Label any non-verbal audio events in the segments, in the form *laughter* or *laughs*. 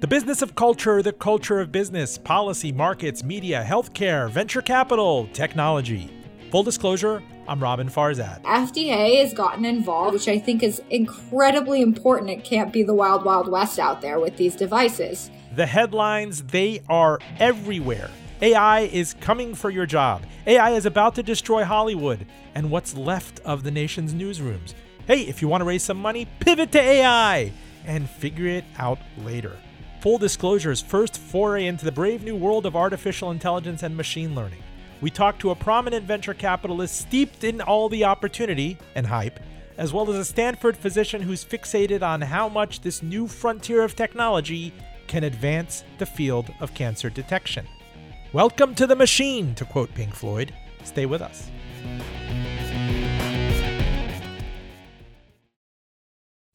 The business of culture, the culture of business, policy, markets, media, healthcare, venture capital, technology. Full disclosure, I'm Robin Farzad. FDA has gotten involved, which I think is incredibly important. It can't be the wild, wild west out there with these devices. The headlines, they are everywhere. AI is coming for your job. AI is about to destroy Hollywood and what's left of the nation's newsrooms. Hey, if you want to raise some money, pivot to AI and figure it out later. Full disclosure's first foray into the brave new world of artificial intelligence and machine learning. We talked to a prominent venture capitalist steeped in all the opportunity and hype, as well as a Stanford physician who's fixated on how much this new frontier of technology can advance the field of cancer detection. Welcome to the machine, to quote Pink Floyd. Stay with us.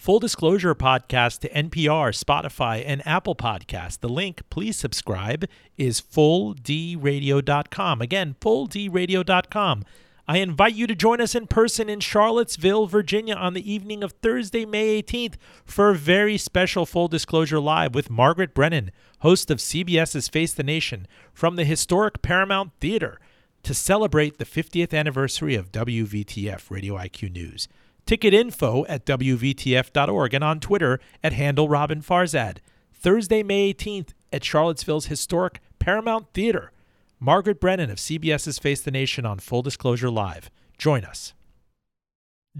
Full Disclosure podcast to NPR, Spotify, and Apple Podcasts. The link, please subscribe, is fulldradio.com. Again, fulldradio.com. I invite you to join us in person in Charlottesville, Virginia on the evening of Thursday, May 18th for a very special Full Disclosure Live with Margaret Brennan, host of CBS's Face the Nation from the historic Paramount Theater to celebrate the 50th anniversary of WVTF Radio IQ News. Ticket info at WVTF.org and on Twitter at handle Robin Farzad. Thursday, May 18th at Charlottesville's historic Paramount Theater. Margaret Brennan of CBS's Face the Nation on Full Disclosure Live. Join us.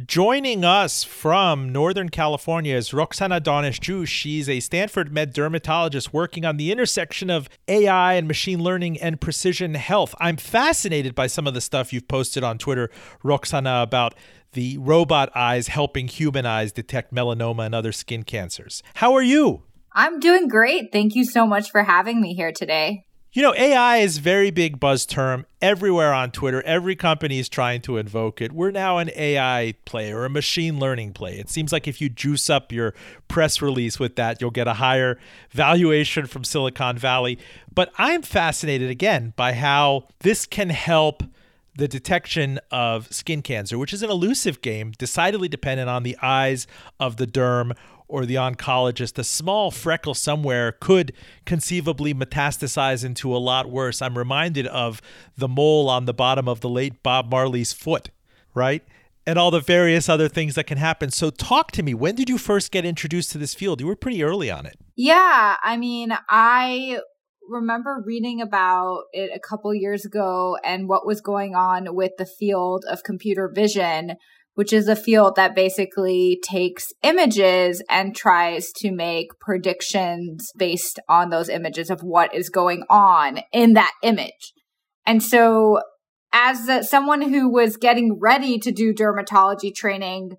Joining us from Northern California is Roxana Daneshjou. She's a Stanford med dermatologist working on the intersection of AI and machine learning and precision health. I'm fascinated by some of the stuff you've posted on Twitter, Roxana, about the robot eyes helping human eyes detect melanoma and other skin cancers. How are you? I'm doing great. Thank you so much for having me here today. You know, AI is very big buzz term everywhere on Twitter. Every company is trying to invoke it. We're now an AI play or a machine learning play. It seems like if you juice up your press release with that, you'll get a higher valuation from Silicon Valley. But I'm fascinated again by how this can help the detection of skin cancer, which is an elusive game, decidedly dependent on the eyes of the derm or the oncologist, a small freckle somewhere could conceivably metastasize into a lot worse. I'm reminded of the mole on the bottom of the late Bob Marley's foot, right? And all the various other things that can happen. So, talk to me. When did you first get introduced to this field? You were pretty early on it. Yeah. I mean, I remember reading about it a couple years ago and what was going on with the field of computer vision which is a field that basically takes images and tries to make predictions based on those images of what is going on in that image. And so as a, someone who was getting ready to do dermatology training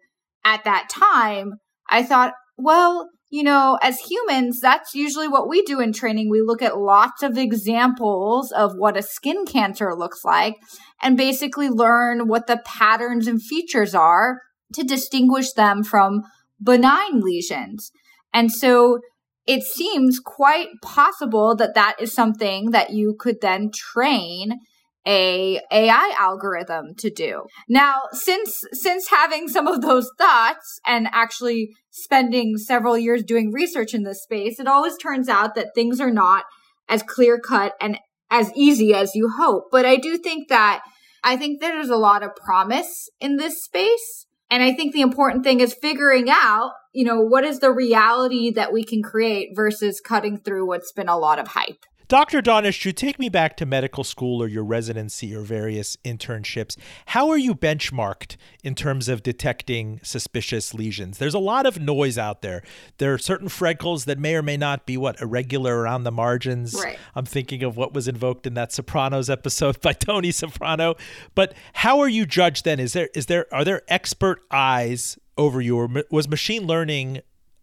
at that time, I thought, well, you know, as humans, that's usually what we do in training. We look at lots of examples of what a skin cancer looks like and basically learn what the patterns and features are to distinguish them from benign lesions. And so it seems quite possible that that is something that you could then train a AI algorithm to do. Now, since since having some of those thoughts and actually spending several years doing research in this space, it always turns out that things are not as clear cut and as easy as you hope. But I do think that I think there's a lot of promise in this space. And I think the important thing is figuring out, you know, what is the reality that we can create versus cutting through what's been a lot of hype. Dr. Daneshjou, take me back to medical school or your residency or various internships. How are you benchmarked in terms of detecting suspicious lesions? There's a lot of noise out there. There are certain freckles that may or may not be what irregular around the margins. Right. I'm thinking of what was invoked in that Sopranos episode *laughs* by Tony Soprano. But how are you judged then? Is there is there are there expert eyes over you, or was machine learning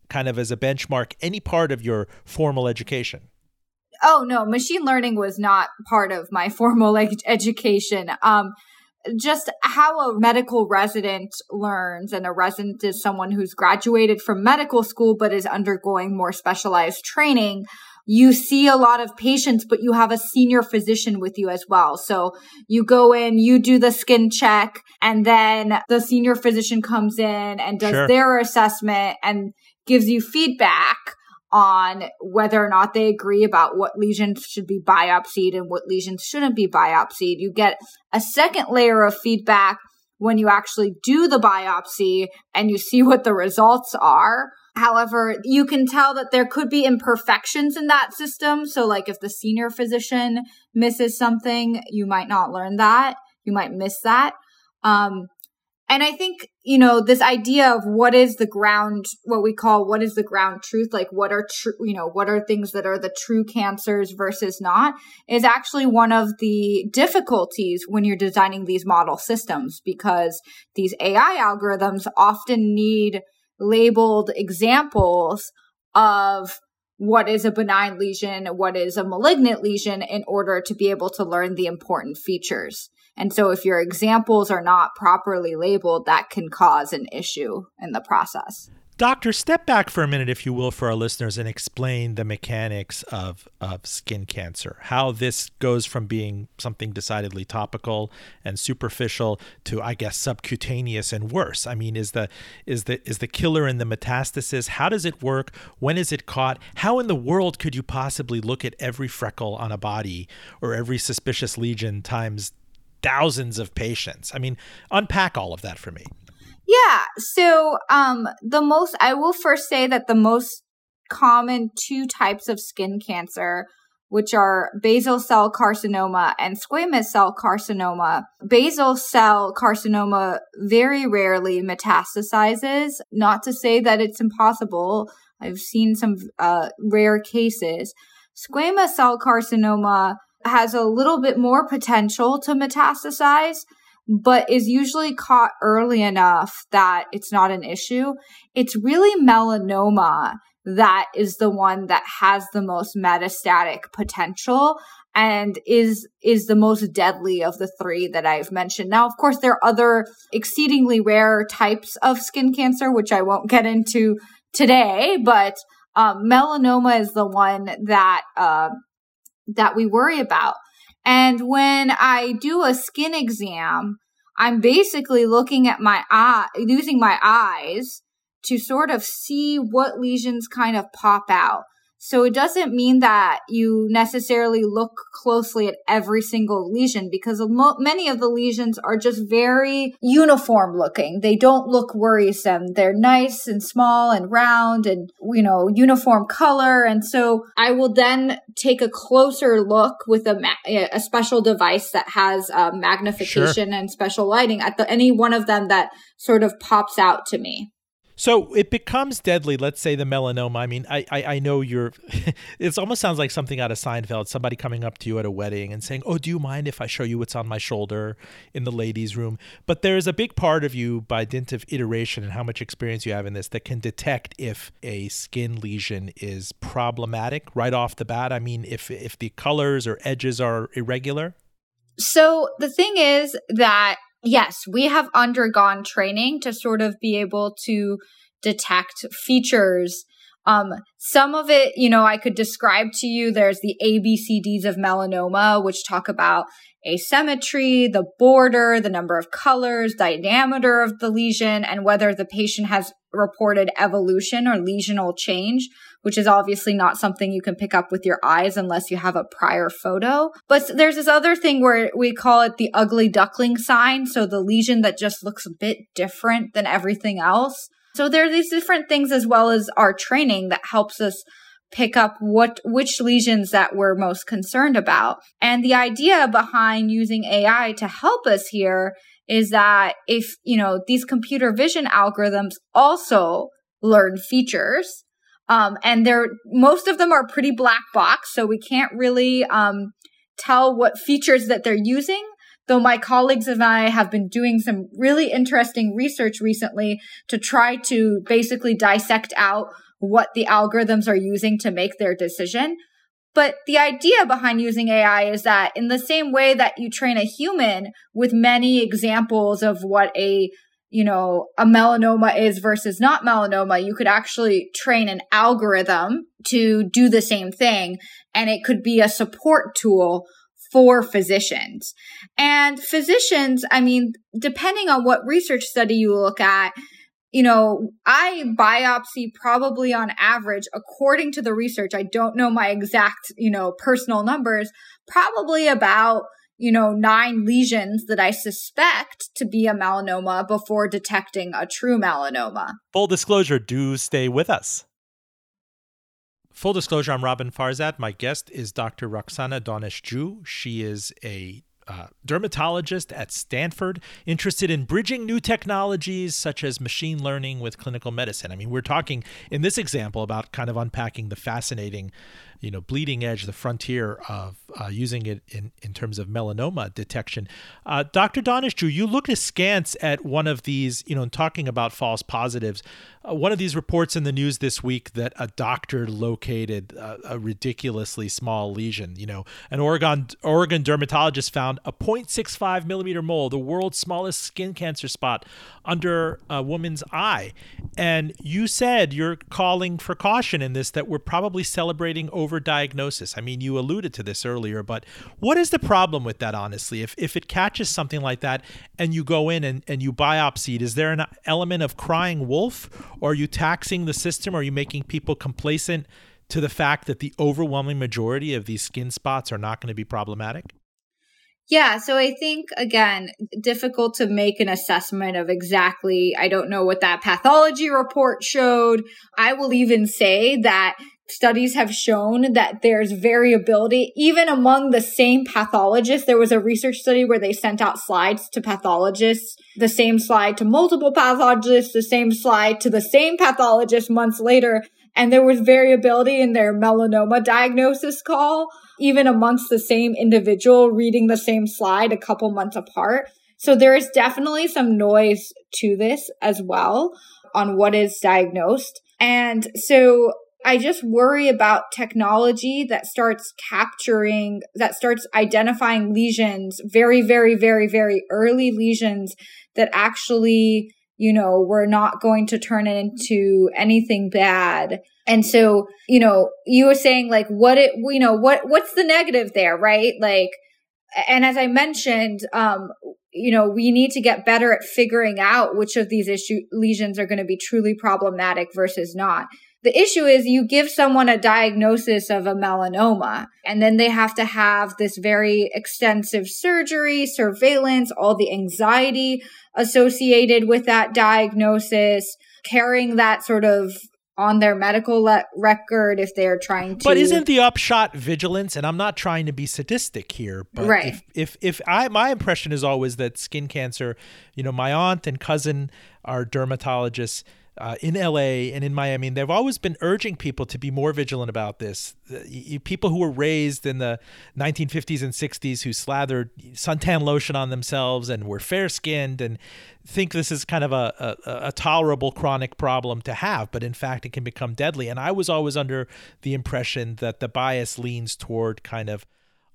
kind of as a benchmark any part of your formal education? Oh no, machine learning was not part of my *laughs* formal education. Um, just how a medical resident learns and a resident is someone who's graduated from medical school but is undergoing more specialized training you see a lot of patients, but you have a senior physician with you as well. So you go in, you do the skin check, and then the senior physician comes in and does sure. their assessment and gives you feedback on whether or not they agree about what lesions should be biopsied and what lesions shouldn't be biopsied. You get a second layer of feedback when you actually do the biopsy and you see what the results are. However, you can tell that there could be imperfections in that system. So, like if the senior physician misses something, you might not learn that. You might miss that. Um, and I think, you know, this idea of what is the ground, what we call what is the ground truth, like what are true, you know, what are things that are the true cancers versus not, is actually one of the difficulties when you're designing these model systems because these AI algorithms often need labeled examples of what is a benign lesion, what is a malignant lesion in order to be able to learn the important features. And so if your examples are not properly labeled, that can cause an issue in the process. Doctor, step back for a minute, if you will, for our listeners and explain the mechanics of, of skin cancer, how this goes from being something decidedly topical and superficial to, I guess, subcutaneous and worse. I mean, is the is the is the killer in the metastasis? How does it work? When is it caught? How in the world could you possibly look at every freckle on a body or every suspicious lesion times thousands of patients? I mean, unpack all of that for me. Yeah. So, um, the most, I will first say that the most common two types of skin cancer, which are basal cell carcinoma and squamous cell carcinoma. Basal cell carcinoma very rarely metastasizes. Not to say that it's impossible. I've seen some uh, rare cases. Squamous cell carcinoma has a little bit more potential to metastasize but is usually caught early enough that it's not an issue. It's really melanoma that is the one that has the most metastatic potential and is is the most deadly of the three that I've mentioned. Now, of course, there are other exceedingly rare types of skin cancer, which I won't get into today, but um, melanoma is the one that uh, that we worry about. And when I do a skin exam, I'm basically looking at my eye, using my eyes to sort of see what lesions kind of pop out. So it doesn't mean that you necessarily look closely at every single lesion because many of the lesions are just very uniform looking. They don't look worrisome. They're nice and small and round and, you know, uniform color. And so I will then take a closer look with a, ma- a special device that has uh, magnification sure. and special lighting at the, any one of them that sort of pops out to me. So it becomes deadly. Let's say the melanoma. I mean, I I, I know you're. *laughs* it almost sounds like something out of Seinfeld. Somebody coming up to you at a wedding and saying, "Oh, do you mind if I show you what's on my shoulder in the ladies' room?" But there's a big part of you, by dint of iteration and how much experience you have in this, that can detect if a skin lesion is problematic right off the bat. I mean, if if the colors or edges are irregular. So the thing is that yes, we have undergone training to sort of be able to detect features. Um, some of it, you know, I could describe to you. There's the ABCDs of melanoma, which talk about asymmetry, the border, the number of colors, diameter of the lesion, and whether the patient has reported evolution or lesional change, which is obviously not something you can pick up with your eyes unless you have a prior photo. But there's this other thing where we call it the ugly duckling sign. So the lesion that just looks a bit different than everything else. So there are these different things as well as our training that helps us pick up what which lesions that we're most concerned about. And the idea behind using AI to help us here is that if, you know, these computer vision algorithms also learn features, um, and they're, most of them are pretty black box. So we can't really, um, tell what features that they're using. Though my colleagues and I have been doing some really interesting research recently to try to basically dissect out what the algorithms are using to make their decision. But the idea behind using AI is that in the same way that you train a human with many examples of what a you know, a melanoma is versus not melanoma, you could actually train an algorithm to do the same thing. And it could be a support tool for physicians. And physicians, I mean, depending on what research study you look at, you know, I biopsy probably on average, according to the research, I don't know my exact, you know, personal numbers, probably about, you know, nine lesions that I suspect to be a melanoma before detecting a true melanoma. Full disclosure, do stay with us. Full disclosure, I'm Robin Farzad. My guest is Dr. Roxana Daneshjou. She is a uh, dermatologist at Stanford, interested in bridging new technologies such as machine learning with clinical medicine. I mean, we're talking in this example about kind of unpacking the fascinating you know bleeding edge, the frontier of uh, using it in, in terms of melanoma detection. Uh, Dr. Daneshjou, you looked askance at one of these, you know, talking about false positives. Uh, one of these reports in the news this week that a doctor located a, ridiculously small lesion. You know, an Oregon Oregon dermatologist found a 0.65 millimeter mole, the world's smallest skin cancer spot, under a woman's eye. And you said you're calling for caution in this that we're probably celebrating overdiagnosis. I mean, you alluded to this earlier, but what is the problem with that, honestly? If, if it catches something like that and you go in and, and you biopsy it, is there an element of crying wolf? Or are you taxing the system? Are you making people complacent to the fact that the overwhelming majority of these skin spots are not going to be problematic? Yeah, so I think again, difficult to make an assessment of exactly, I don't know what that pathology report showed. I will even say that studies have shown that there's variability even among the same pathologists. There was a research study where they sent out slides to pathologists, the same slide to multiple pathologists, the same slide to the same pathologist months later. And there was variability in their melanoma diagnosis call even amongst the same individual reading the same slide a couple months apart. So there is definitely some noise to this as well on what is diagnosed. And so I just worry about technology that starts capturing, that starts identifying lesions, very, very, very, very early lesions that actually, you know, we're not going to turn it into anything bad and so, you know, you were saying like what it, you know, what, what's the negative there, right? Like, and as I mentioned, um, you know, we need to get better at figuring out which of these issue lesions are going to be truly problematic versus not. The issue is you give someone a diagnosis of a melanoma and then they have to have this very extensive surgery, surveillance, all the anxiety associated with that diagnosis, carrying that sort of on their medical le- record if they're trying to. But isn't the upshot vigilance? And I'm not trying to be sadistic here, but right. if, if if I my impression is always that skin cancer, you know, my aunt and cousin are dermatologists uh, in LA and in Miami, and they've always been urging people to be more vigilant about this. people who were raised in the 1950s and 60s who slathered suntan lotion on themselves and were fair skinned and think this is kind of a, a, a, tolerable chronic problem to have, but in fact, it can become deadly. And I was always under the impression that the bias leans toward kind of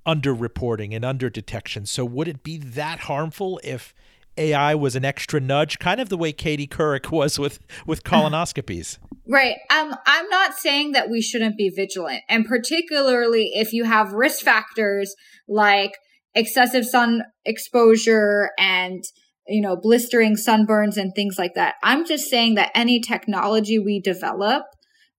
underreporting and under detection. So, would it be that harmful if AI was an extra nudge, kind of the way Katie Couric was with with *laughs* colonoscopies. Right. Um, I'm not saying that we shouldn't be vigilant, and particularly if you have risk factors like excessive sun exposure and you know blistering sunburns and things like that. I'm just saying that any technology we develop,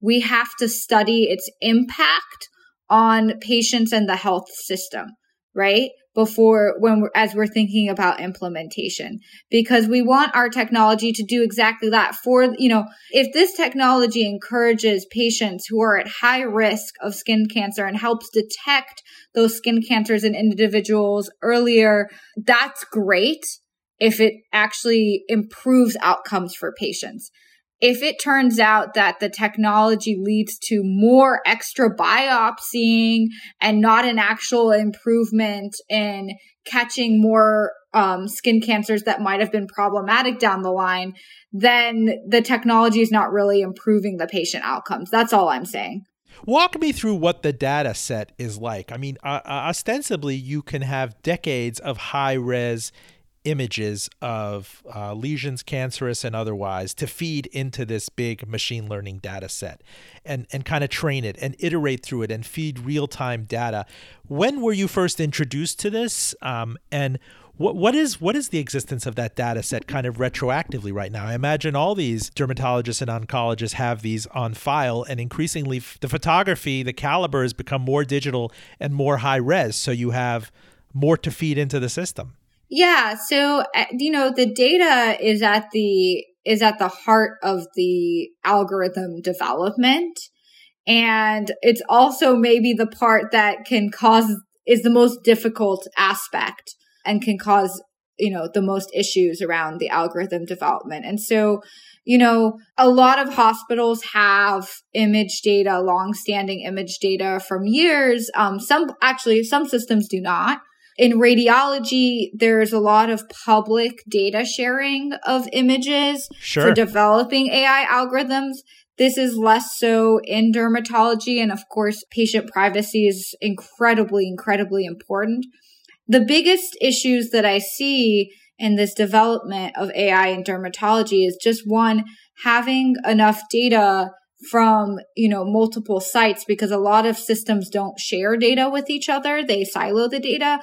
we have to study its impact on patients and the health system right? Before when we're, as we're thinking about implementation, because we want our technology to do exactly that for, you know, if this technology encourages patients who are at high risk of skin cancer and helps detect those skin cancers in individuals earlier, that's great if it actually improves outcomes for patients if it turns out that the technology leads to more extra biopsying and not an actual improvement in catching more um, skin cancers that might have been problematic down the line, then the technology is not really improving the patient outcomes. That's all I'm saying. Walk me through what the data set is like. I mean, uh, uh ostensibly, you can have decades of high res images of uh, lesions, cancerous and otherwise, to feed into this big machine learning data set and, and kind of train it and iterate through it and feed real time data. When were you first introduced to this? Um, and what what is what is the existence of that data set kind of retroactively right now? I imagine all these dermatologists and oncologists have these on file, and increasingly the photography, the caliber has become more digital and more high res, so you have more to feed into the system. Yeah, so uh, you know the data is at the is at the heart of the algorithm development. And it's also maybe the part that can cause is the most difficult aspect and can cause you know the most issues around the algorithm development. And so you know a lot of hospitals have image data long-standing image data from years. Um, some actually some systems do not in radiology there's a lot of public data sharing of images sure. for developing ai algorithms this is less so in dermatology and of course patient privacy is incredibly incredibly important the biggest issues that I see in this development of AI in dermatology is just one, having enough data from you know multiple sites because a lot of systems don't share data with each other they silo the data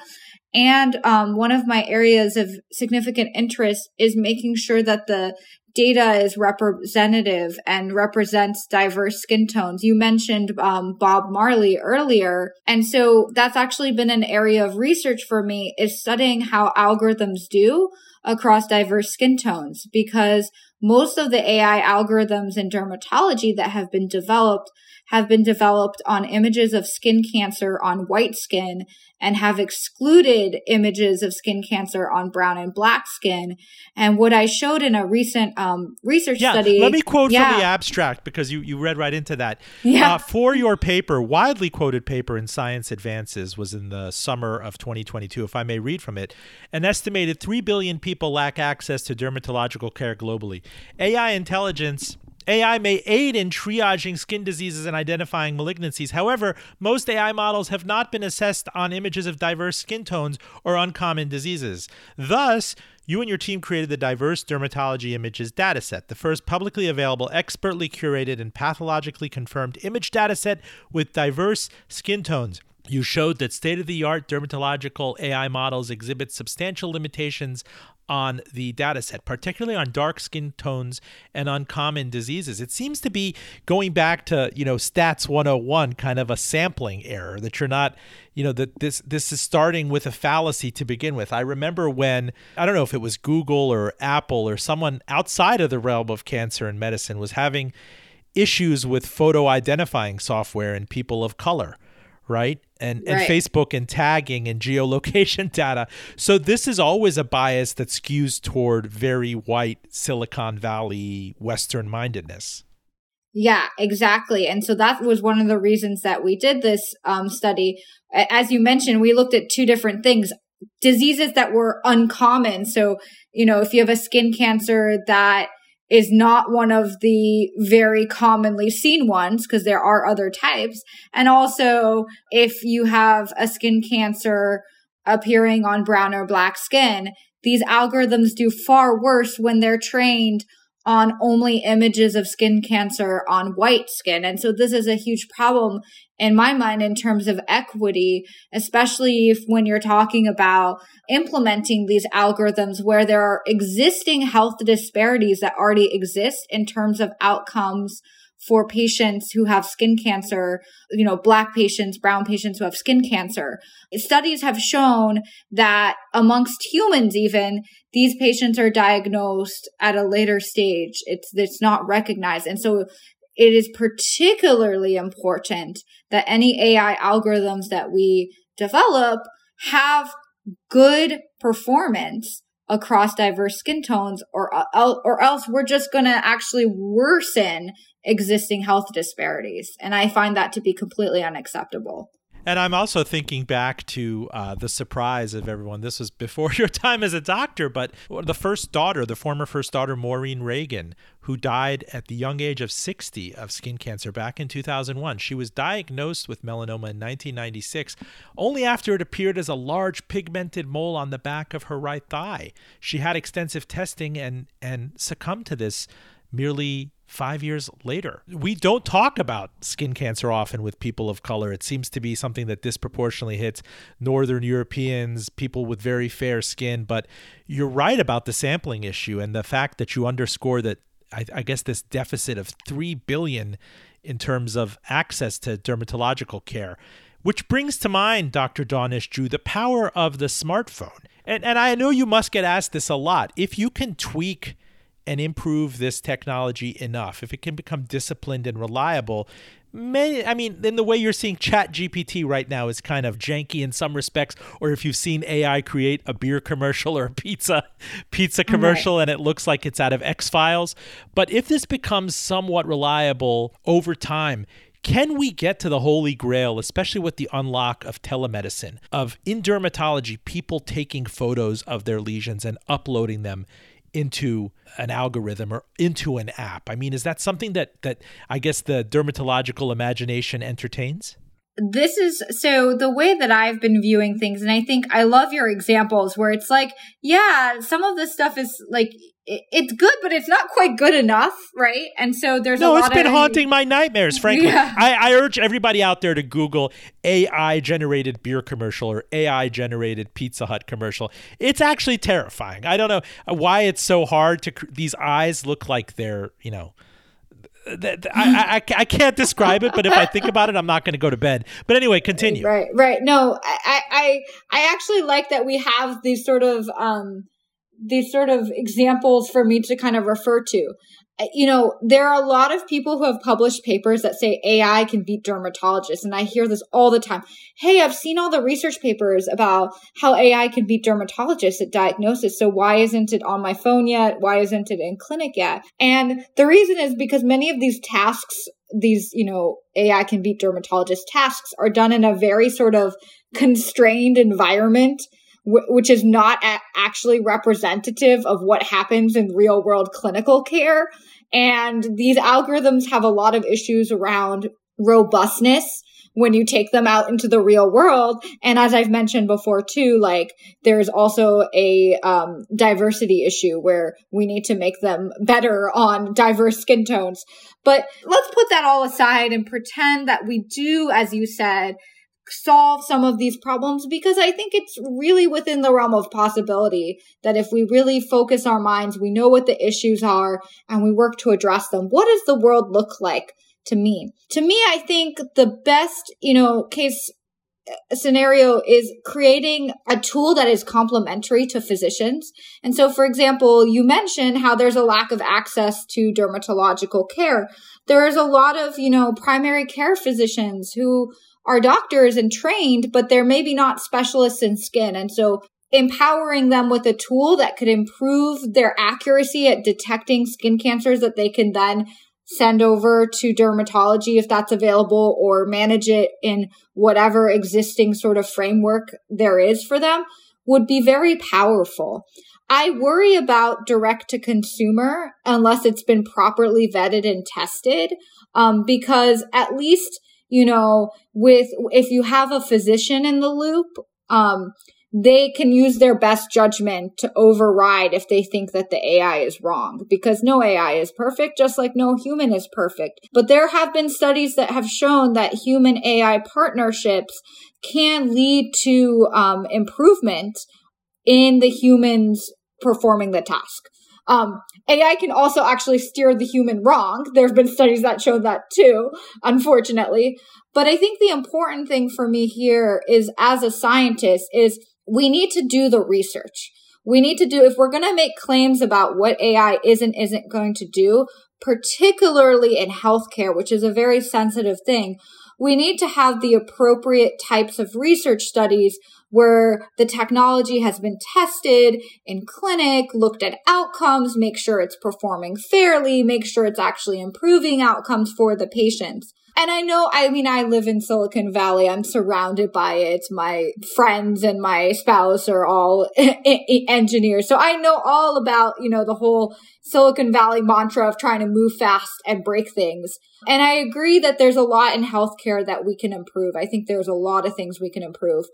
and um, one of my areas of significant interest is making sure that the data is representative and represents diverse skin tones. You mentioned um, Bob Marley earlier. And so that's actually been an area of research for me is studying how algorithms do across diverse skin tones because most of the AI algorithms in dermatology that have been developed have been developed on images of skin cancer on white skin and have excluded images of skin cancer on brown and black skin. And what I showed in a recent um, research yeah, study. Let me quote yeah. from the abstract because you, you read right into that. Yeah. Uh, for your paper, widely quoted paper in Science Advances was in the summer of 2022, if I may read from it. An estimated 3 billion people lack access to dermatological care globally. AI intelligence AI may aid in triaging skin diseases and identifying malignancies. However, most AI models have not been assessed on images of diverse skin tones or uncommon diseases. Thus, you and your team created the Diverse Dermatology Images dataset, the first publicly available, expertly curated, and pathologically confirmed image dataset with diverse skin tones. You showed that state of the art dermatological AI models exhibit substantial limitations on the data set, particularly on dark skin tones and uncommon diseases. It seems to be going back to, you know, stats 101 kind of a sampling error that you're not, you know, that this this is starting with a fallacy to begin with. I remember when I don't know if it was Google or Apple or someone outside of the realm of cancer and medicine was having issues with photo identifying software and people of color right? And and Facebook and tagging and *laughs* geolocation data. So this is always a bias that skews toward very white Silicon Valley Western mindedness. Yeah, exactly. And so that was one of the reasons that we did this um, study. As you mentioned, we looked at two different things diseases that were uncommon. So, you know, if you have a skin cancer that is not one of the very commonly seen ones because there are other types. And also, if you have a skin cancer appearing on brown or black skin, these algorithms do far worse when they're trained on only images of skin cancer on white skin. And so this is a huge problem in my mind in terms of equity, especially if when you're talking about implementing these algorithms where there are existing health disparities that already exist in terms of outcomes for patients who have skin cancer, you know, black patients, brown patients who have skin cancer. Studies have shown that amongst humans, even these patients are diagnosed at a later stage. It's, it's not recognized. And so it is particularly important that any AI algorithms that we develop have good performance across diverse skin tones or or else we're just going to actually worsen existing health disparities. And i find that to be completely unacceptable And I'm also thinking back to uh, the surprise of everyone. This was before *laughs* your time as a doctor, but the first daughter, the former first daughter, Maureen Reagan, who died at the young age of 60 of skin cancer back in 2001. She was diagnosed with melanoma in 1996, only after it appeared as a large pigmented mole on the back of her right thigh. She had extensive testing and, and succumbed to this merely five years later. We don't talk about skin cancer often with people of color. It seems to be something that disproportionately hits Northern Europeans, people with very fair skin. But you're right about the sampling issue and the fact that you underscore that I, I guess this deficit of three billion in terms of access to dermatological care. Which brings to mind, Dr. Daneshjou, the power of the smartphone. And, and I know you must get asked this a lot. If you can tweak and improve this technology enough, if it can become disciplined and reliable, many, I mean, in the way you're seeing Chat GPT right now is kind of janky in some respects, or if you've seen AI create a beer commercial or a pizza pizza commercial and it looks like it's out of X Files. But if this becomes somewhat reliable over time, can we get to the holy grail, especially with the unlock of telemedicine, of in dermatology, people taking photos of their lesions and uploading them into an algorithm or into an app? I mean, is that something that that I guess the dermatological imagination entertains? This is so the way that I've been viewing things, and I think I love your examples where it's like, yeah, some of this stuff is like it's good, but it's not quite good enough, right? And so there's no. it's been of, haunting my nightmares, frankly. Yeah. I, I urge everybody out there to Google AI generated beer commercial or AI generated Pizza Hut commercial. It's actually terrifying. I don't know why it's so hard to. These eyes look like they're you know. I, I, I can't describe it, but if I think about it, I'm not going to go to bed. But anyway, continue. Right, right. No, I, I, I actually like that we have these sort of um, these sort of examples for me to kind of refer to. Uh, you know, there are a lot of people who have published papers that say AI can beat dermatologists. And I hear this all the time. Hey, I've seen all the research papers about how AI can beat dermatologists at diagnosis. So why isn't it on my phone yet? Why isn't it in clinic yet? And the reason is because many of these tasks, these, you know, AI can beat dermatologist tasks are done in a very sort of constrained environment which is not actually representative of what happens in real world clinical care. And these algorithms have a lot of issues around robustness when you take them out into the real world. And as I've mentioned before too, like there's also a um, diversity issue where we need to make them better on diverse skin tones. But let's put that all aside and pretend that we do, as you said, solve some of these problems because I think it's really within the realm of possibility that if we really focus our minds, we know what the issues are and we work to address them. What does the world look like to me? To me, I think the best, you know, case uh, scenario is creating a tool that is complementary to physicians. And so, for example, you mentioned how there's a lack of access to dermatological care. There's a lot of, you know, primary care physicians who are doctors and trained, but they're maybe not specialists in skin. And so empowering them with a tool that could improve their accuracy at detecting skin cancers that they can then send over to dermatology if that's available or manage it in whatever existing sort of framework there is for them would be very powerful. I worry about direct to consumer unless it's been properly vetted and tested, um, because at least you know, with if you have a physician in the loop, um, they can use their best judgment to override if they think that the AI is wrong because no AI is perfect, just like no human is perfect. But there have been studies that have shown that human AI partnerships can lead to um, improvement in the humans performing the task. Um, AI can also actually steer the human wrong. There have been studies that show that too, unfortunately. But I think the important thing for me here is as a scientist is we need to do the research. We need to do, if we're going to make claims about what AI is and isn't going to do, particularly in healthcare, which is a very sensitive thing, we need to have the appropriate types of research studies where the technology has been tested in clinic, looked at outcomes, make sure it's performing fairly, make sure it's actually improving outcomes for the patients. And I know, I mean, I live in Silicon Valley. I'm surrounded by it. My friends and my spouse are all *laughs* engineers. So I know all about, you know, the whole Silicon Valley mantra of trying to move fast and break things. And I agree that there's a lot in healthcare that we can improve. I think there's a lot of things we can improve.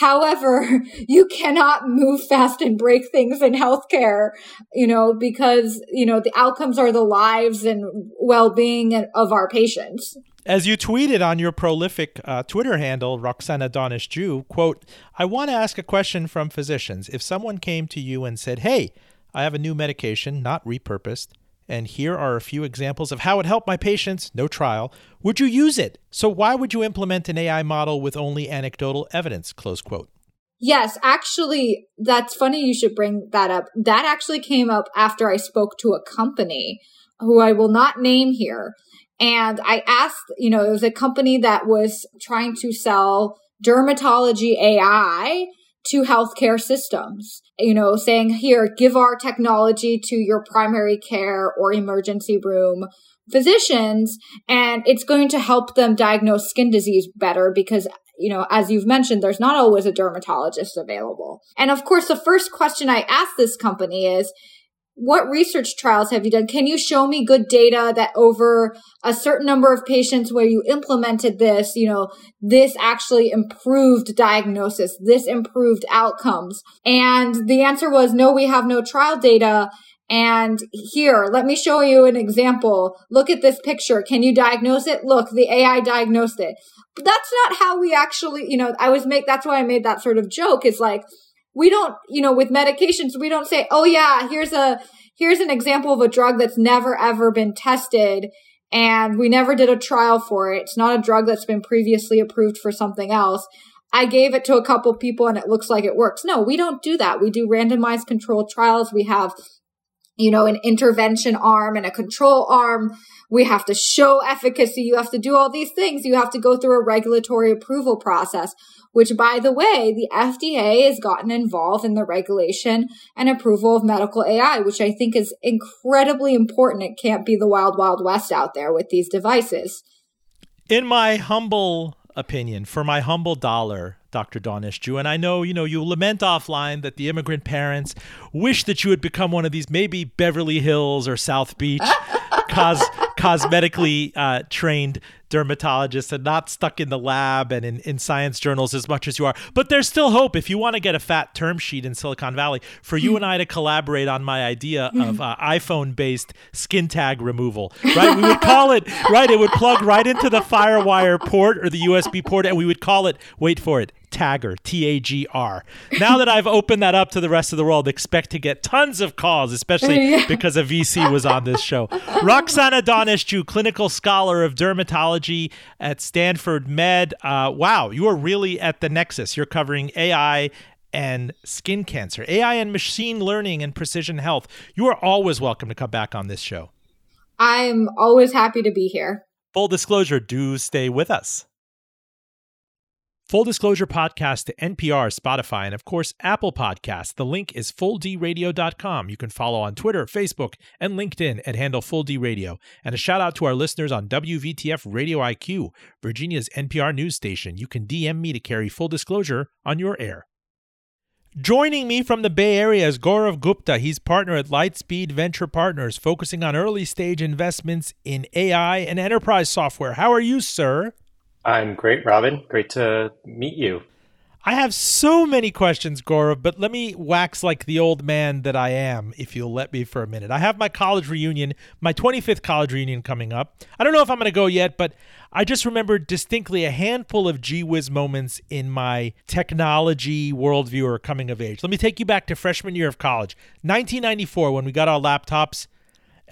However, *laughs* you cannot move fast and break things in healthcare, you know, because, you know, the outcomes are the lives and well-being of our patients. As you tweeted on your prolific uh, Twitter handle, Roxana Daneshjou, quote, I want to ask a question from physicians. If someone came to you and said, hey, I have a new medication, not repurposed, and here are a few examples of how it helped my patients, no trial, would you use it? So why would you implement an AI model with only anecdotal evidence? Close quote. Yes, actually, that's funny you should bring that up. That actually came up after I spoke to a company who I will not name here and I asked, you know, it was a company that was trying to sell dermatology AI to healthcare systems, you know, saying, here, give our technology to your primary care or emergency room physicians, and it's going to help them diagnose skin disease better because you know, as you've mentioned, there's not always a dermatologist available. And of course, the first question I asked this company is, what research trials have you done? Can you show me good data that over a certain number of patients where you implemented this, you know, this actually improved diagnosis, this improved outcomes? And the answer was no, we have no trial data. And here, let me show you an example. Look at this picture. Can you diagnose it? Look, the AI diagnosed it. But that's not how we actually, you know, I was make, that's why I made that sort of joke. It's like, we don't, you know, with medications, we don't say, oh yeah, here's a, here's an example of a drug that's never ever been tested and we never did a trial for it. It's not a drug that's been previously approved for something else. I gave it to a couple people and it looks like it works. No, we don't do that. We do randomized controlled trials. We have you know, an intervention arm and a control arm. We have to show efficacy. You have to do all these things. You have to go through a regulatory approval process, which by the way, the FDA has gotten involved in the regulation and approval of medical AI, which I think is incredibly important. It can't be the wild, wild west out there with these devices. In my humble opinion, for my humble dollar, Dr. Daneshjou. And I know, you know, you lament offline that the immigrant parents wish that you had become one of these maybe Beverly Hills or South Beach cos- *laughs* cosmetically uh, trained dermatologists and not stuck in the lab and in, in science journals as much as you are. But there's still hope if you want to get a fat term sheet in Silicon Valley for you and I to collaborate on my idea of uh, iPhone based skin tag removal. Right? We would call it, right? It would plug right into the Firewire port or the USB port and we would call it, wait for it, Tagger, T A G R. Now that I've opened that up to the rest of the world, expect to get tons of calls, especially *laughs* yeah. because a VC was on this show. Roxana Daneshjou, clinical scholar of dermatology at Stanford Med. Uh, wow, you are really at the nexus. You're covering AI and skin cancer, AI and machine learning and precision health. You are always welcome to come back on this show. I'm always happy to be here. Full disclosure, do stay with us. Full Disclosure Podcast to NPR, Spotify, and of course, Apple Podcasts. The link is fulldradio.com. You can follow on Twitter, Facebook, and LinkedIn at handle fulldradio. And a shout out to our listeners on WVTF Radio IQ, Virginia's NPR news station. You can DM me to carry full disclosure on your air. Joining me from the Bay Area is Gaurav Gupta. He's partner at Lightspeed Venture Partners, focusing on early stage investments in AI and enterprise software. How are you, sir? I'm great, Robin. Great to meet you. I have so many questions, Gaurav, but let me wax like the old man that I am, if you'll let me for a minute. I have my college reunion, my 25th college reunion coming up. I don't know if I'm going to go yet, but I just remember distinctly a handful of gee whiz moments in my technology worldview or coming of age. Let me take you back to freshman year of college, 1994, when we got our laptops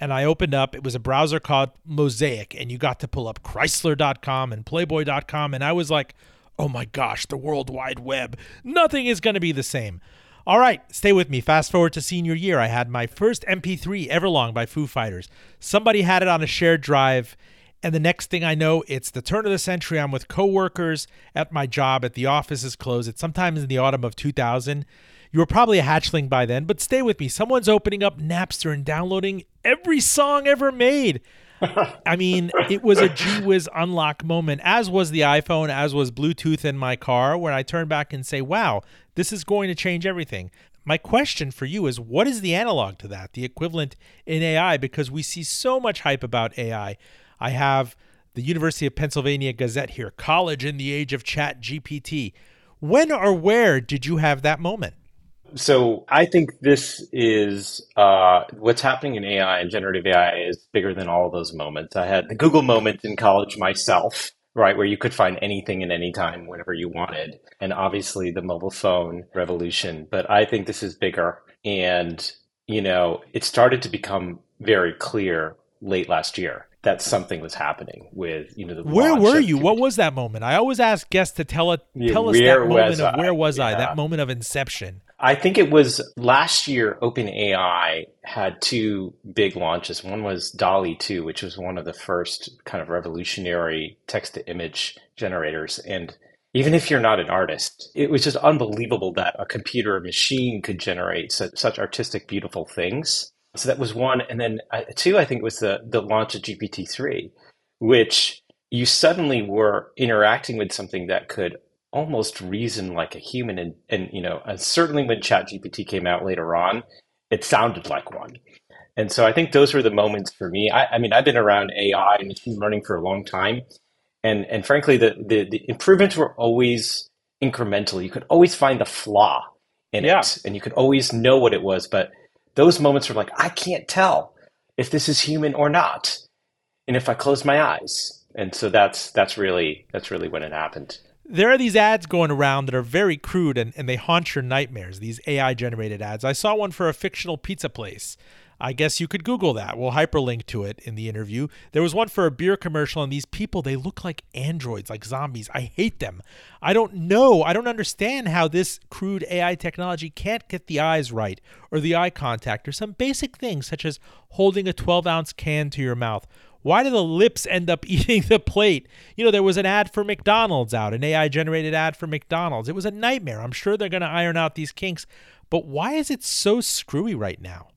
and I opened up. It was a browser called Mosaic, and you got to pull up Chrysler.com and Playboy.com. And I was like, oh my gosh, the World Wide Web. Nothing is going to be the same. All right, stay with me. Fast forward to senior year. I had my first MP3, Everlong by Foo Fighters. Somebody had it on a shared drive. And the next thing I know, it's the turn of the century. I'm with coworkers at my job at the office is closed. It's sometimes in the autumn of 2000. You were probably a hatchling by then, but stay with me. Someone's opening up Napster and downloading every song ever made. *laughs* I mean, it was a gee whiz unlock moment, as was the iPhone, as was Bluetooth in my car, when I turn back and say, wow, this is going to change everything. My question for you is what is the analog to that, the equivalent in AI? Because we see so much hype about AI. I have the University of Pennsylvania Gazette here, College in the Age of Chat GPT. When or where did you have that moment? So I think this is uh, what's happening in AI and generative AI is bigger than all those moments. I had the Google moment in college myself, right, where you could find anything at any time whenever you wanted, and obviously the mobile phone revolution. But I think this is bigger, and you know, it started to become very clear late last year that something was happening with you know the where were you what was that moment i always ask guests to tell it yeah, tell us that moment of I? where was yeah. i that moment of inception I think it was last year OpenAI had two big launches. One was DALL-E 2, which was one of the first kind of revolutionary text to image generators. And even if you're not an artist, it was just unbelievable that a computer machine could generate such, such artistic, beautiful things. So that was one. And then uh, two, I think was the, the launch of GPT-3, which you suddenly were interacting with something that could almost reason like a human and, and you know and certainly when chat gpt came out later on it sounded like one. And so i think those were the moments for me. I, I mean i've been around ai and machine learning for a long time and and frankly the, the, the improvements were always incremental. You could always find the flaw in yeah. it and you could always know what it was but those moments were like i can't tell if this is human or not and if i close my eyes. And so that's that's really that's really when it happened there are these ads going around that are very crude and, and they haunt your nightmares, these AI generated ads. I saw one for a fictional pizza place. I guess you could Google that. We'll hyperlink to it in the interview. There was one for a beer commercial, and these people, they look like androids, like zombies. I hate them. I don't know. I don't understand how this crude AI technology can't get the eyes right, or the eye contact, or some basic things such as holding a 12 ounce can to your mouth why do the lips end up *laughs* eating the plate? You know, there was an ad for McDonald's out, an AI generated ad for McDonald's. It was a nightmare. I'm sure they're going to iron out these kinks, but why is it so screwy right now?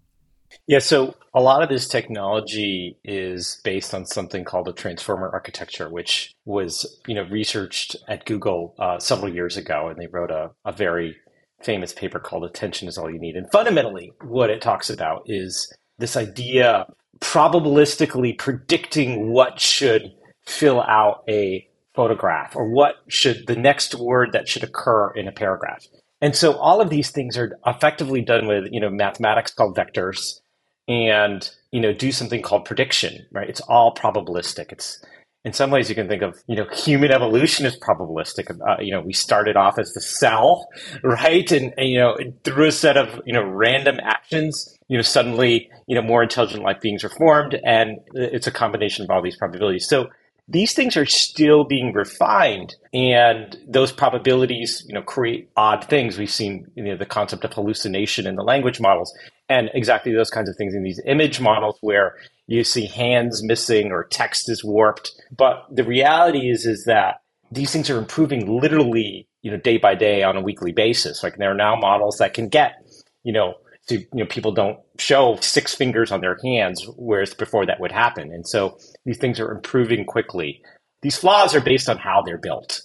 Yeah, so a lot of this technology is based on something called a transformer architecture, which was you know researched at Google uh, several years ago, and they wrote a, a very famous paper called "Attention is All You Need." And fundamentally, what it talks about is this idea probabilistically predicting what should fill out a photograph or what should the next word that should occur in a paragraph. And so all of these things are effectively done with, you know, mathematics called vectors and, you know, do something called prediction, right? It's all probabilistic. It's in some ways you can think of you know human evolution is probabilistic. Uh, you know we started off as the cell *laughs* right? And, and, you know through a set of you know random actions you know suddenly you know more intelligent life beings are formed and it's a combination of all these probabilities. So these things are still being refined and those probabilities you know create odd things. We've seen you know the concept of hallucination in the language models and exactly those kinds of things in these image models where you see hands missing or text is warped. But the reality is is that these things are improving literally, you know, day by day on a weekly basis. Like there are now models that can get, you know, to, you know, people don't show six fingers on their hands, whereas before that would happen. And so these things are improving quickly. These flaws are based on how they're built.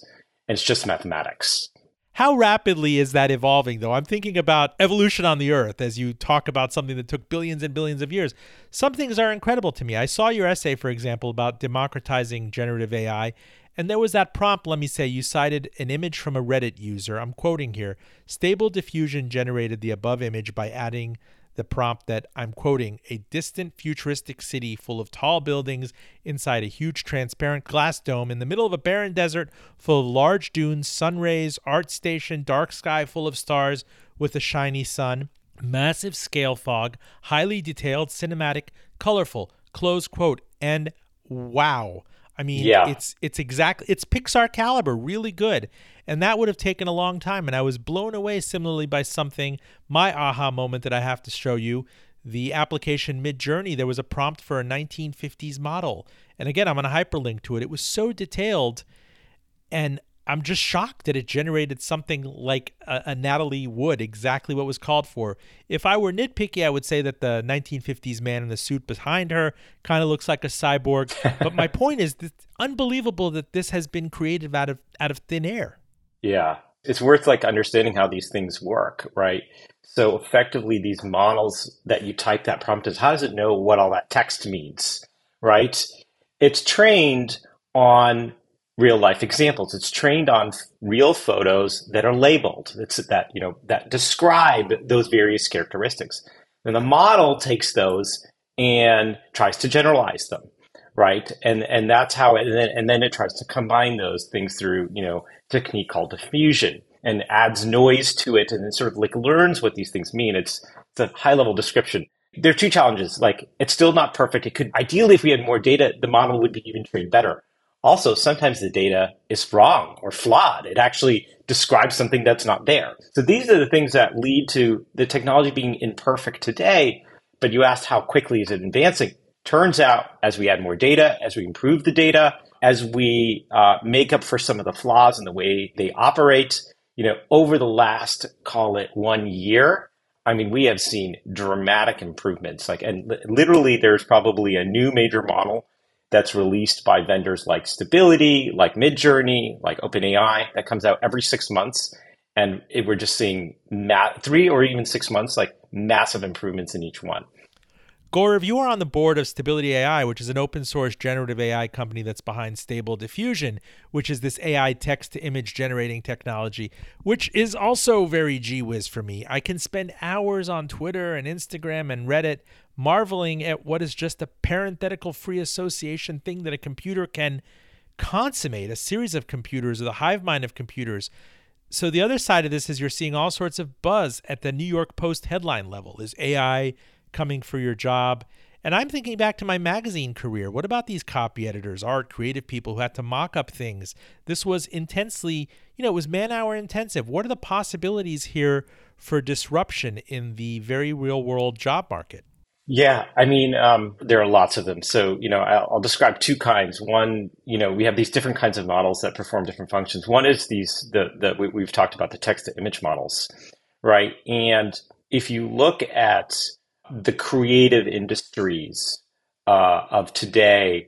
And it's just mathematics. How rapidly is that evolving, though? I'm thinking about evolution on the Earth as you talk about something that took billions and billions of years. Some things are incredible to me. I saw your essay, for example, about democratizing generative AI, and there was that prompt, let me say, you cited an image from a Reddit user. I'm quoting here Stable Diffusion generated the above image by adding the prompt that I'm quoting a distant futuristic city full of tall buildings inside a huge transparent glass dome in the middle of a barren desert full of large dunes, sun rays, art station, dark sky full of stars with a shiny sun, massive scale fog, highly detailed, cinematic, colorful, close quote, and wow. I mean, yeah. it's it's exactly it's Pixar caliber, really good. And that would have taken a long time. And I was blown away similarly by something, my aha moment that I have to show you. The application Midjourney, there was a prompt for a 1950s model. And again, I'm going to hyperlink to it. It was so detailed. And I'm just shocked that it generated something like a, a, Natalie Wood, exactly what was called for. If I were nitpicky, I would say that the 1950s man in the suit behind her kind of looks like a cyborg. *laughs* but my point is, it's unbelievable that this has been created out of out of thin air. Yeah, it's worth like understanding how these things work, right? So effectively, these models that you type that prompt is how does it know what all that text means, right? It's trained on real life examples. It's trained on real photos that are labeled. It's that, you know, that describe those various characteristics. And the model takes those and tries to generalize them, right? And and that's how it and then, and then it tries to combine those things through, you know, technique called diffusion and adds noise to it and it sort of like learns what these things mean. It's it's a high level description. There are two challenges. Like it's still not perfect. It could ideally if we had more data, the model would be even trained better also, sometimes the data is wrong or flawed. It actually describes something that's not there. So these are the things that lead to the technology being imperfect today. But you asked how quickly is it advancing? Turns out, as we add more data, as we improve the data, as we uh, make up for some of the flaws in the way they operate, you know, over the last, call it one year, I mean, we have seen dramatic improvements. Like, and literally, there's probably a new major model that's released by vendors like Stability, like Midjourney, like OpenAI that comes out every six months. And it, we're just seeing ma- three or even six months, like massive improvements in each one. Gaurav, you are on the board of Stability AI, which is an open source generative AI company that's behind Stable Diffusion, which is this AI text to image generating technology, which is also very gee whiz for me. I can spend hours on Twitter and Instagram and Reddit marveling at what is just a parenthetical free association thing that a computer can consummate, a series of computers or the hive mind of computers. So the other side of this is you're seeing all sorts of buzz at the New York Post headline level. Is AI coming for your job. And I'm thinking back to my magazine career. What about these copy editors, art, creative people who had to mock up things? This was intensely, you know, it was man hour intensive. What are the possibilities here for disruption in the very real world job market? Yeah, I mean, um, there are lots of them. So, you know, I'll, I'll, describe two kinds. One, you know, we have these different kinds of models that perform different functions. One is these, that the we, we've talked about the text to image models, right? And if you look at the creative industries uh, of today,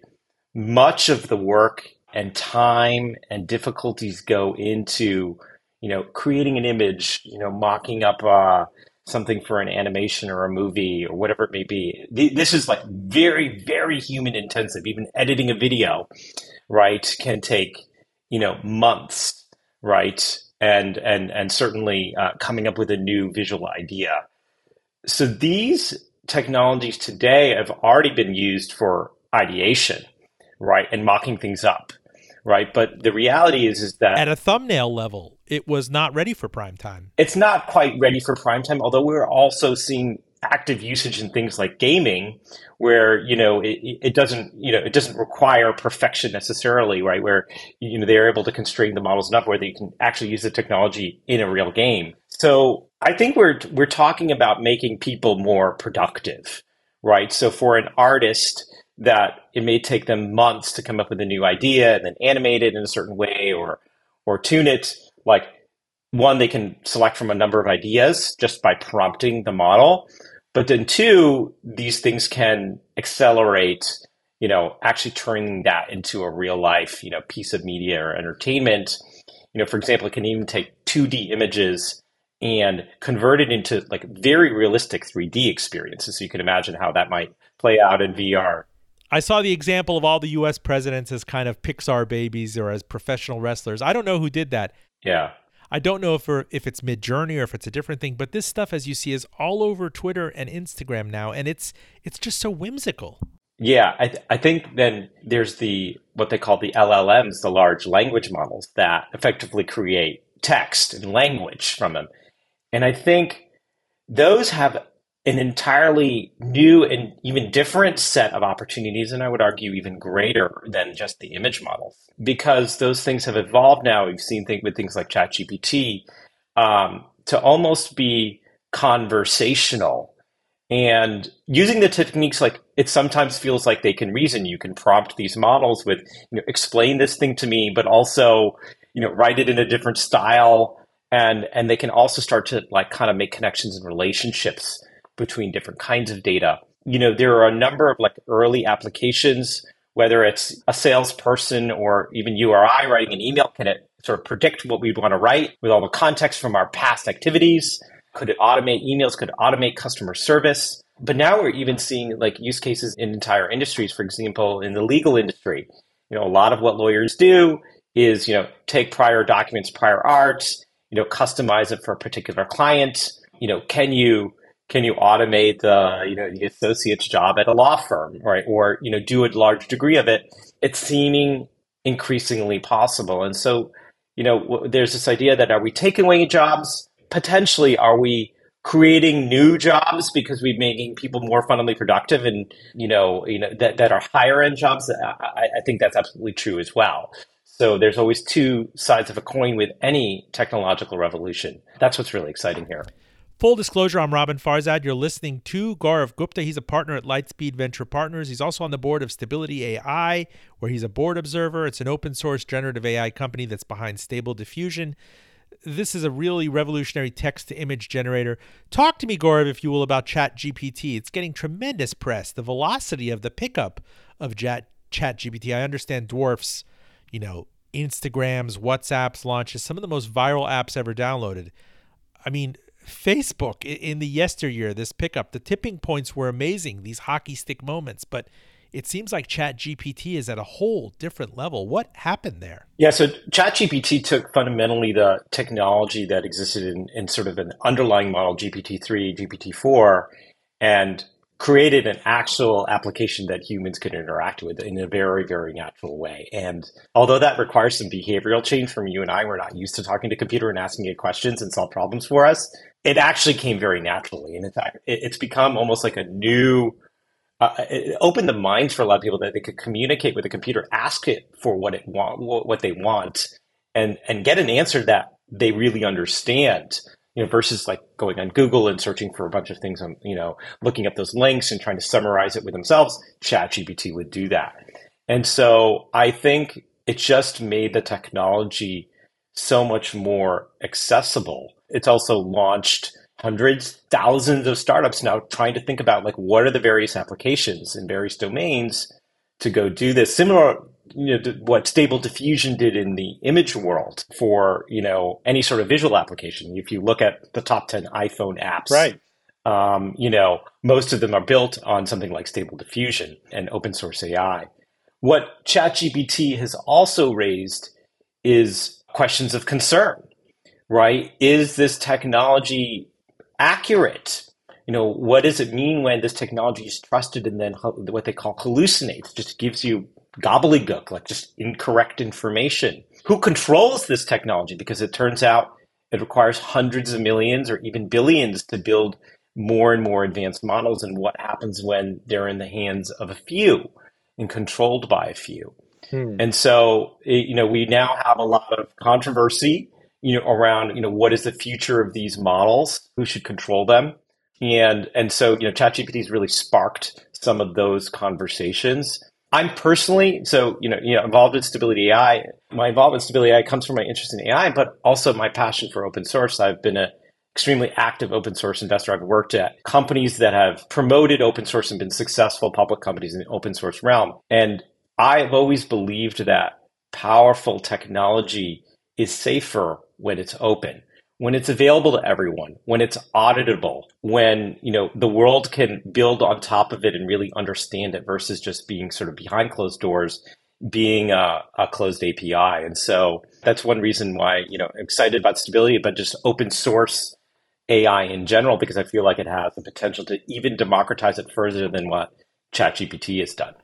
much of the work and time and difficulties go into, you know, creating an image, you know, mocking up uh, something for an animation or a movie or whatever it may be. This is like very, very human intensive. Even editing a video, right, can take, you know, months, right? And and and certainly uh, coming up with a new visual idea so these technologies today have already been used for ideation, right, and mocking things up, right. But the reality is, is that at a thumbnail level, it was not ready for prime time. It's not quite ready for prime time. Although we're also seeing active usage in things like gaming where you know it, it doesn't you know it doesn't require perfection necessarily right where you know they're able to constrain the models enough where they can actually use the technology in a real game so i think we're we're talking about making people more productive right so for an artist that it may take them months to come up with a new idea and then animate it in a certain way or or tune it like one they can select from a number of ideas just by prompting the model but then two, these things can accelerate, you know, actually turning that into a real life, you know, piece of media or entertainment. You know, for example, it can even take 2D images and convert it into like very realistic 3D experiences. So you can imagine how that might play out in VR. I saw the example of all the US presidents as kind of Pixar babies or as professional wrestlers. I don't know who did that. Yeah. I don't know if er, if it's Midjourney or if it's a different thing, but this stuff, as you see, is all over Twitter and Instagram now, and it's it's just so whimsical. Yeah, I, th- I think then there's the what they call the LLMs, the large language models that effectively create text and language from them, and I think those have an entirely new and even different set of opportunities, and I would argue even greater than just the image models, because those things have evolved now. We've seen things with things like ChatGPT um, to almost be conversational and using the techniques like it sometimes feels like they can reason. You can prompt these models with, you know, explain this thing to me, but also, you know, write it in a different style. And, and they can also start to like kind of make connections and relationships between different kinds of data. You know, there are a number of like early applications, whether it's a salesperson or even you or I writing an email, can it sort of predict what we'd want to write with all the context from our past activities? Could it automate emails? Could it automate customer service? But now we're even seeing like use cases in entire industries, for example, in the legal industry. You know, a lot of what lawyers do is, you know, take prior documents, prior art, you know, customize it for a particular client. You know, can you can you automate the you know the associate's job at a law firm, right? Or you know, do a large degree of it? It's seeming increasingly possible, and so you know, there's this idea that are we taking away jobs? Potentially, are we creating new jobs because we're making people more fundamentally productive and you know you know that, that are higher end jobs I, I think that's absolutely true as well so there's always two sides of a coin with any technological revolution that's what's really exciting here Full disclosure, I'm Roben Farzad. You're listening to Gaurav Gupta. He's a partner at Lightspeed Venture Partners. He's also on the board of Stability AI, where he's a board observer. It's an open source generative AI company that's behind Stable Diffusion. This is a really revolutionary text to image generator. Talk to me, Gaurav, if you will, about ChatGPT. It's getting tremendous press. The velocity of the pickup of Chat ChatGPT, I understand, dwarfs, you know, Instagrams, WhatsApps launches, some of the most viral apps ever downloaded. I mean, Facebook in the yesteryear, this pickup, the tipping points were amazing, these hockey stick moments, but it seems like ChatGPT is at a whole different level. What happened there? Yeah, so ChatGPT took fundamentally the technology that existed in, in sort of an underlying model, GPT-3, GPT-4, and created an actual application that humans could interact with in a very, very natural way. And although that requires some behavioral change from you and I, we're not used to talking to computer and asking it questions and solve problems for us. It actually came very naturally. And fact, it's become almost like a new, uh, it opened the minds for a lot of people that they could communicate with a computer, ask it for what it want, what they want, and, and get an answer that they really understand you know, versus like going on Google and searching for a bunch of things on, you know, looking up those links and trying to summarize it with themselves, ChatGPT would do that. And so I think it just made the technology so much more accessible. It's also launched hundreds, thousands of startups now trying to think about like what are the various applications in various domains to go do this. Similar you know what stable diffusion did in the image world for you know any sort of visual application. If you look at the top 10 iphone apps right. um, you know most of them are built on something like stable diffusion and open source ai what chatgpt has also raised is questions of concern right? Is this technology accurate? You know what does it mean when this technology is trusted and then what they call hallucinates just gives you gobbledygook, like just incorrect information. Who controls this technology? Because it turns out it requires hundreds of millions or even billions to build more and more advanced models. And what happens when they're in the hands of a few and controlled by a few? Hmm. And so, you know, we now have a lot of controversy, you know, around, you know, what is the future of these models? Who should control them? And and so, you know, ChatGPT has really sparked some of those conversations. I'm personally so you know you know involved in Stability AI. My involvement in Stability AI comes from my interest in AI, but also my passion for open source. I've been an extremely active open source investor. I've worked at companies that have promoted open source and been successful public companies in the open source realm. And I've always believed that powerful technology is safer when it's open when it's available to everyone, when it's auditable, when you know the world can build on top of it and really understand it versus just being sort of behind closed doors, being a, a closed API. And so that's one reason why you know excited about stability, but just open source AI in general because I feel like it has the potential to even democratize it further than what ChatGPT has done.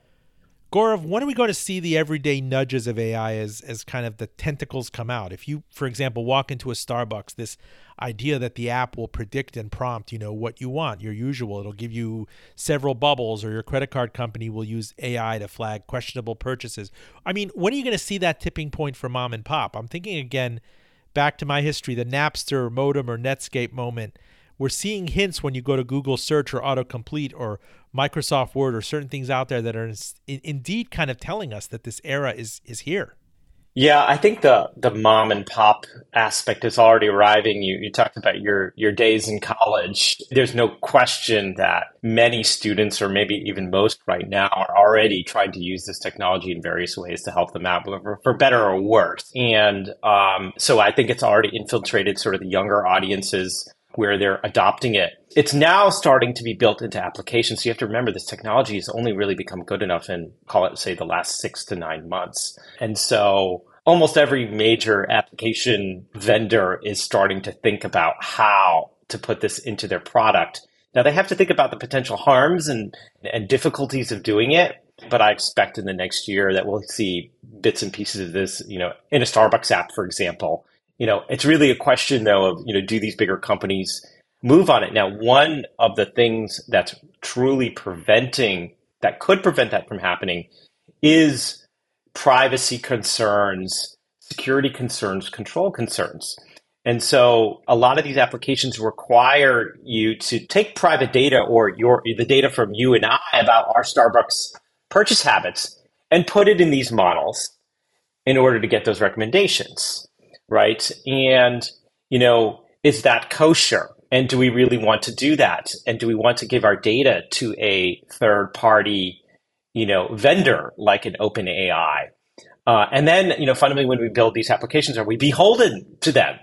Gaurav, when are we going to see the everyday nudges of AI as, as kind of the tentacles come out? If you, for example, walk into a Starbucks, this idea that the app will predict and prompt, you know, what you want, your usual, it'll give you several bubbles, or your credit card company will use AI to flag questionable purchases. I mean, when are you going to see that tipping point for mom and pop? I'm thinking again back to my history, the Napster modem or Netscape moment we're seeing hints when you go to Google search or autocomplete or Microsoft Word or certain things out there that are in, indeed kind of telling us that this era is is here. Yeah, I think the the mom and pop aspect is already arriving. You you talked about your your days in college. There's no question that many students, or maybe even most right now, are already trying to use this technology in various ways to help them out, for, for better or worse. And um, so I think it's already infiltrated sort of the younger audiences where they're adopting it. It's now starting to be built into applications. So you have to remember this technology has only really become good enough in, call it, say, the last six to nine months. And so almost every major application vendor is starting to think about how to put this into their product. Now they have to think about the potential harms and, and difficulties of doing it, but I expect in the next year that we'll see bits and pieces of this, you know, in a Starbucks app, for example, you know, it's really a question though of, you know, do these bigger companies move on it? Now, one of the things that's truly preventing that could prevent that from happening is privacy concerns, security concerns, control concerns. And so a lot of these applications require you to take private data or your the data from you and I about our Starbucks purchase habits and put it in these models in order to get those recommendations right? And, you know, is that kosher? And do we really want to do that? And do we want to give our data to a third party, you know, vendor like an OpenAI? Uh, and then, you know, fundamentally, when we build these applications, are we beholden to them?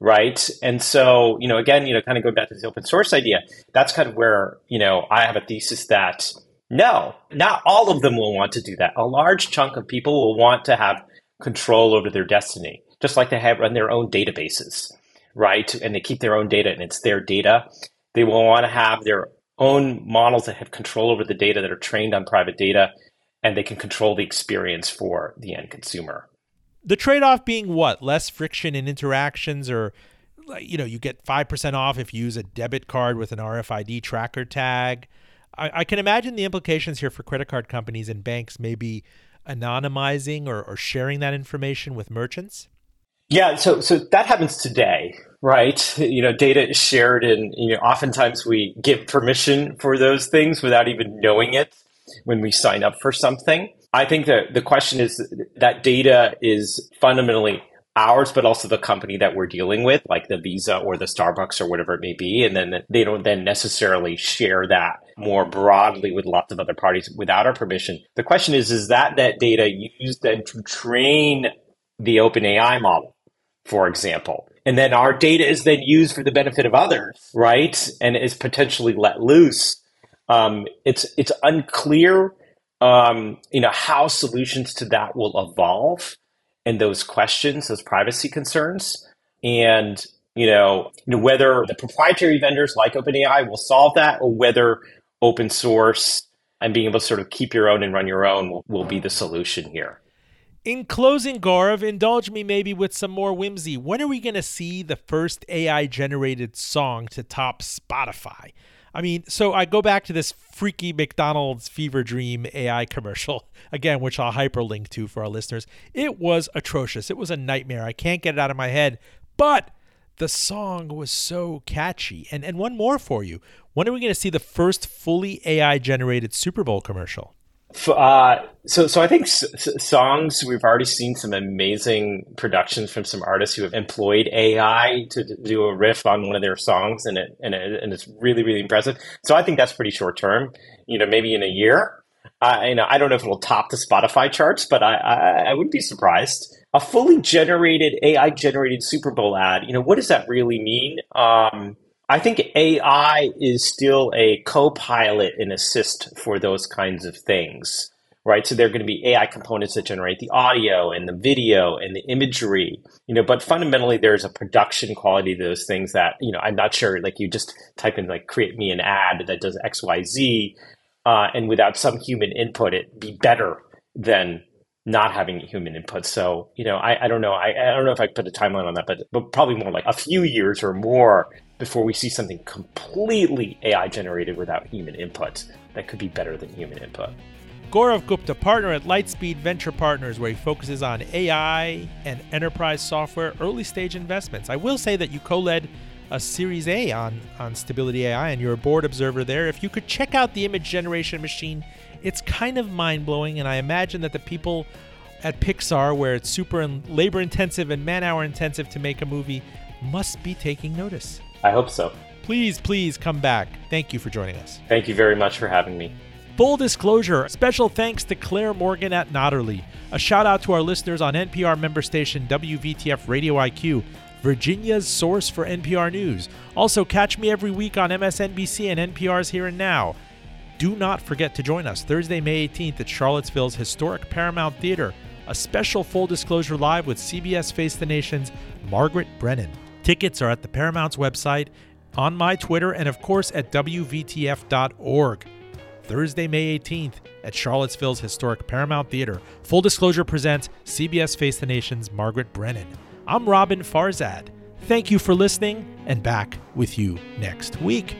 Right. And so, you know, again, you know, kind of going back to the open source idea, that's kind of where, you know, I have a thesis that no, not all of them will want to do that. A large chunk of people will want to have control over their destiny just like they have run their own databases, right? And they keep their own data and it's their data. They will want to have their own models that have control over the data that are trained on private data and they can control the experience for the end consumer. The trade off being what? Less friction in interactions or you know, you get 5% off if you use a debit card with an RFID tracker tag. I, I can imagine the implications here for credit card companies and banks may be anonymizing or, or sharing that information with merchants. Yeah, so so that happens today, right? You know, data is shared, and you know, oftentimes we give permission for those things without even knowing it when we sign up for something. I think that the question is that data is fundamentally ours, but also the company that we're dealing with, like the Visa or the Starbucks or whatever it may be. And then they don't then necessarily share that more broadly with lots of other parties without our permission. The question is, is that that data used then to train the OpenAI model? For example. And then our data is then used for the benefit of others, right? And is potentially let loose. Um, it's it's unclear, um, you know, how solutions to that will evolve, and those questions, those privacy concerns, and you know, you know whether the proprietary vendors like OpenAI will solve that, or whether open source and being able to sort of keep your own and run your own will, will be the solution here. In closing, Gaurav, indulge me maybe with some more whimsy. When are we going to see the first AI generated song to top Spotify? I mean, so I go back to this freaky McDonald's fever dream AI commercial, *laughs* again, which I'll hyperlink to for our listeners. It was atrocious. It was a nightmare. I can't get it out of my head. But the song was so catchy. And, and one more for you. When are we going to see the first fully AI generated Super Bowl commercial? Uh, so, so I think s- s- songs. We've already seen some amazing productions from some artists who have employed AI to do a riff on one of their songs, and it and, it, and it's really really impressive. So I think that's pretty short term. You know, maybe in a year. I you know I don't know if it'll top the Spotify charts, but I, I I wouldn't be surprised. A fully generated AI generated Super Bowl ad. You know, what does that really mean? Um, I think AI is still a co-pilot and assist for those kinds of things, right? So there are going to be AI components that generate the audio and the video and the imagery, you know, but fundamentally there's a production quality to those things that, you know, I'm not sure, like you just type in like create me an ad that does X, Y, Z, uh, and without some human input, it'd be better than not having human input. So, you know, I, I don't know. I, I don't know if I put a timeline on that, but, but probably more like a few years or more before we see something completely AI generated without human input that could be better than human input. Gaurav Gupta, partner at Lightspeed Venture Partners, where he focuses on AI and enterprise software early stage investments. I will say that you co led a Series A on, on Stability AI, and you're a board observer there. If you could check out the image generation machine, it's kind of mind blowing, and I imagine that the people at Pixar, where it's super labor intensive and man hour intensive to make a movie, must be taking notice. I hope so. Please, please come back. Thank you for joining us. Thank you very much for having me. Full disclosure special thanks to Claire Morgan at Notterly. A shout out to our listeners on NPR member station WVTF Radio IQ, Virginia's source for NPR News. Also, catch me every week on MSNBC and NPR's Here and Now. Do not forget to join us Thursday, May 18th at Charlottesville's historic Paramount Theater, a special full disclosure live with CBS Face the Nation's Margaret Brennan. Tickets are at the Paramount's website, on my Twitter, and of course at WVTF.org. Thursday, May 18th at Charlottesville's historic Paramount Theater. Full Disclosure presents CBS Face the Nation's Margaret Brennan. I'm Roben Farzad. Thank you for listening, and back with you next week.